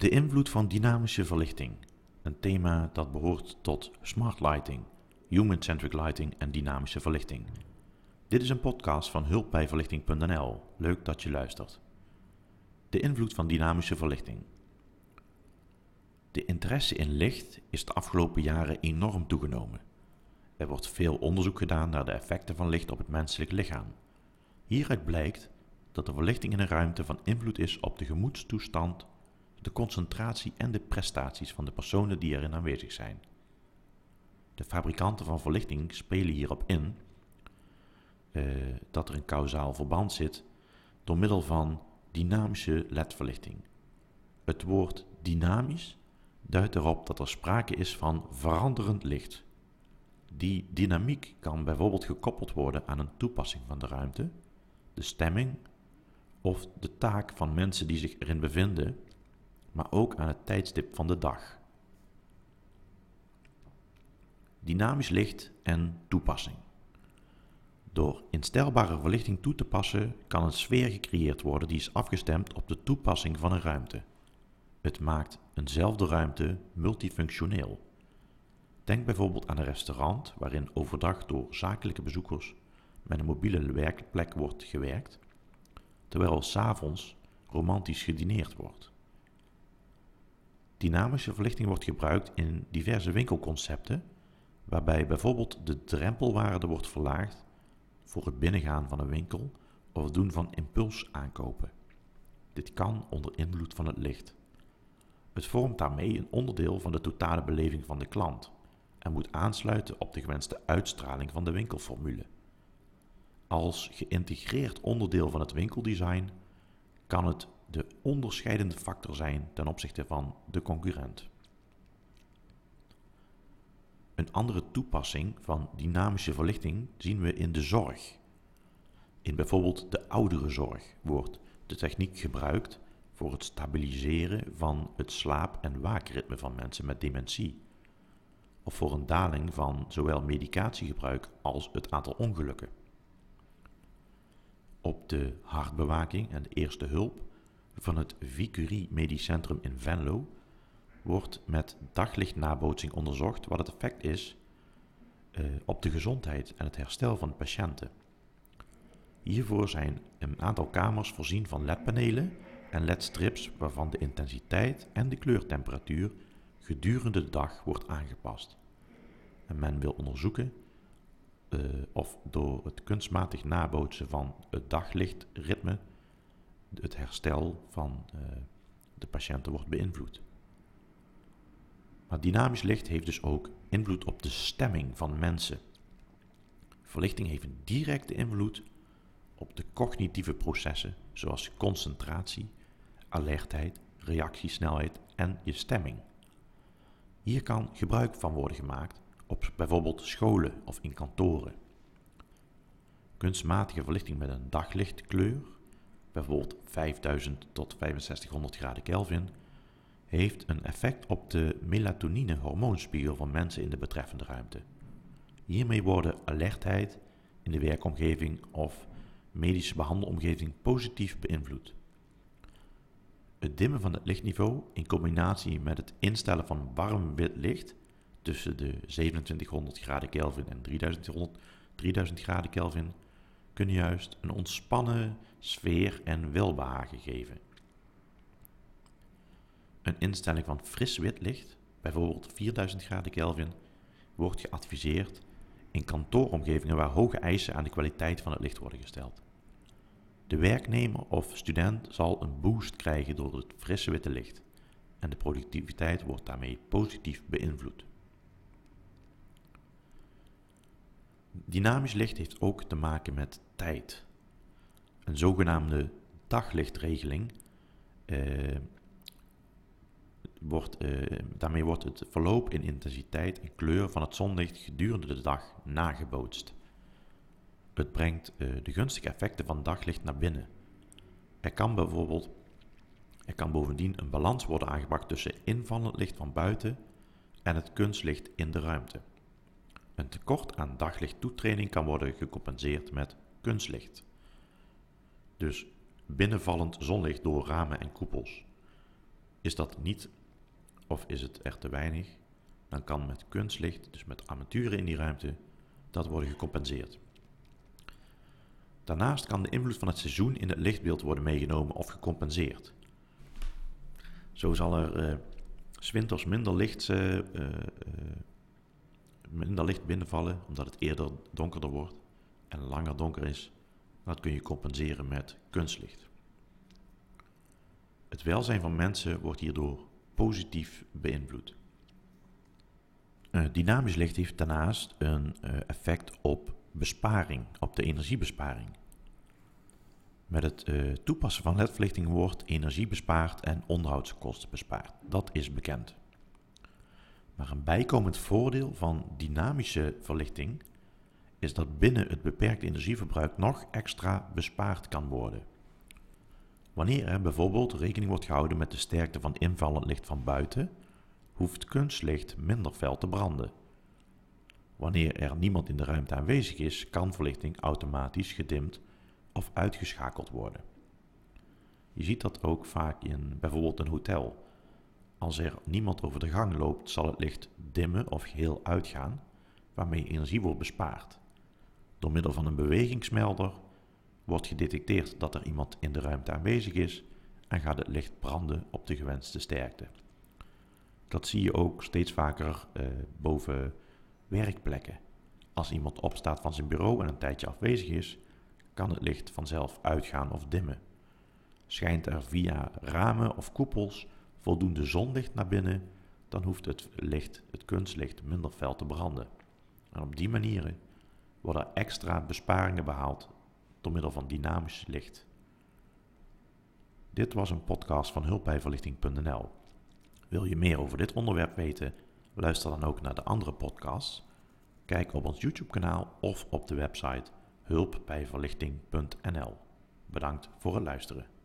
De invloed van dynamische verlichting. Een thema dat behoort tot smart lighting, human-centric lighting en dynamische verlichting. Dit is een podcast van hulpbijverlichting.nl. Leuk dat je luistert. De invloed van dynamische verlichting. De interesse in licht is de afgelopen jaren enorm toegenomen. Er wordt veel onderzoek gedaan naar de effecten van licht op het menselijk lichaam. Hieruit blijkt dat de verlichting in een ruimte van invloed is op de gemoedstoestand, de concentratie en de prestaties van de personen die erin aanwezig zijn. De fabrikanten van verlichting spelen hierop in uh, dat er een kausaal verband zit door middel van dynamische ledverlichting. Het woord dynamisch duidt erop dat er sprake is van veranderend licht. Die dynamiek kan bijvoorbeeld gekoppeld worden aan een toepassing van de ruimte, de stemming of de taak van mensen die zich erin bevinden, maar ook aan het tijdstip van de dag. Dynamisch licht en toepassing. Door instelbare verlichting toe te passen kan een sfeer gecreëerd worden die is afgestemd op de toepassing van een ruimte. Het maakt eenzelfde ruimte multifunctioneel. Denk bijvoorbeeld aan een restaurant waarin overdag door zakelijke bezoekers met een mobiele werkplek wordt gewerkt, terwijl s'avonds romantisch gedineerd wordt. Dynamische verlichting wordt gebruikt in diverse winkelconcepten, waarbij bijvoorbeeld de drempelwaarde wordt verlaagd voor het binnengaan van een winkel of het doen van impulsaankopen. Dit kan onder invloed van het licht. Het vormt daarmee een onderdeel van de totale beleving van de klant en moet aansluiten op de gewenste uitstraling van de winkelformule. Als geïntegreerd onderdeel van het winkeldesign kan het de onderscheidende factor zijn ten opzichte van de concurrent. Een andere toepassing van dynamische verlichting zien we in de zorg. In bijvoorbeeld de ouderenzorg wordt de techniek gebruikt voor het stabiliseren van het slaap- en waakritme van mensen met dementie, of voor een daling van zowel medicatiegebruik als het aantal ongelukken. Op de hartbewaking en de eerste hulp van het Vicurie Medisch Centrum in Venlo wordt met daglichtnabootsing onderzocht wat het effect is uh, op de gezondheid en het herstel van patiënten. Hiervoor zijn een aantal kamers voorzien van ledpanelen en ledstrips waarvan de intensiteit en de kleurtemperatuur gedurende de dag wordt aangepast. En men wil onderzoeken uh, of door het kunstmatig nabootsen van het daglichtritme het herstel van uh, de patiënten wordt beïnvloed. Maar dynamisch licht heeft dus ook invloed op de stemming van mensen. Verlichting heeft een directe invloed op de cognitieve processen, zoals concentratie, alertheid, reactiesnelheid en je stemming. Hier kan gebruik van worden gemaakt op bijvoorbeeld scholen of in kantoren. Kunstmatige verlichting met een daglichtkleur, bijvoorbeeld 5000 tot 6500 graden Kelvin, heeft een effect op de melatonine-hormoonspiegel van mensen in de betreffende ruimte. Hiermee worden alertheid in de werkomgeving of medische behandelomgeving positief beïnvloed. Het dimmen van het lichtniveau in combinatie met het instellen van warm wit licht tussen de 2700 graden Kelvin en 3100, 3000 graden Kelvin kunnen juist een ontspannen sfeer en welbehagen geven. Een instelling van fris wit licht, bijvoorbeeld 4000 graden Kelvin, wordt geadviseerd in kantooromgevingen waar hoge eisen aan de kwaliteit van het licht worden gesteld. De werknemer of student zal een boost krijgen door het frisse witte licht en de productiviteit wordt daarmee positief beïnvloed. Dynamisch licht heeft ook te maken met tijd. Een zogenaamde daglichtregeling eh, wordt, eh, daarmee wordt het verloop in intensiteit en kleur van het zonlicht gedurende de dag nagebootst. Het brengt uh, de gunstige effecten van daglicht naar binnen. Er kan bijvoorbeeld er kan bovendien een balans worden aangebracht tussen invallend licht van buiten en het kunstlicht in de ruimte. Een tekort aan daglichttoetreding kan worden gecompenseerd met kunstlicht. Dus binnenvallend zonlicht door ramen en koepels. Is dat niet of is het er te weinig, dan kan met kunstlicht, dus met armaturen in die ruimte, dat worden gecompenseerd. Daarnaast kan de invloed van het seizoen in het lichtbeeld worden meegenomen of gecompenseerd. Zo zal er uh, winters minder licht, uh, uh, minder licht binnenvallen, omdat het eerder donkerder wordt en langer donker is. Dat kun je compenseren met kunstlicht. Het welzijn van mensen wordt hierdoor positief beïnvloed. dynamisch licht heeft daarnaast een effect op besparing, op de energiebesparing. Met het uh, toepassen van ledverlichting wordt energie bespaard en onderhoudskosten bespaard. Dat is bekend. Maar een bijkomend voordeel van dynamische verlichting is dat binnen het beperkte energieverbruik nog extra bespaard kan worden. Wanneer er bijvoorbeeld rekening wordt gehouden met de sterkte van invallend licht van buiten, hoeft kunstlicht minder fel te branden. Wanneer er niemand in de ruimte aanwezig is, kan verlichting automatisch gedimd of uitgeschakeld worden. Je ziet dat ook vaak in bijvoorbeeld een hotel. Als er niemand over de gang loopt, zal het licht dimmen of geheel uitgaan, waarmee energie wordt bespaard. Door middel van een bewegingsmelder wordt gedetecteerd dat er iemand in de ruimte aanwezig is en gaat het licht branden op de gewenste sterkte. Dat zie je ook steeds vaker eh, boven werkplekken. Als iemand opstaat van zijn bureau en een tijdje afwezig is, kan het licht vanzelf uitgaan of dimmen. Schijnt er via ramen of koepels voldoende zonlicht naar binnen, dan hoeft het licht, het kunstlicht, minder fel te branden. En op die manieren worden extra besparingen behaald door middel van dynamisch licht. Dit was een podcast van hulpbijverlichting.nl. Wil je meer over dit onderwerp weten? Luister dan ook naar de andere podcasts. Kijk op ons YouTube-kanaal of op de website hulpbijverlichting.nl. Bedankt voor het luisteren.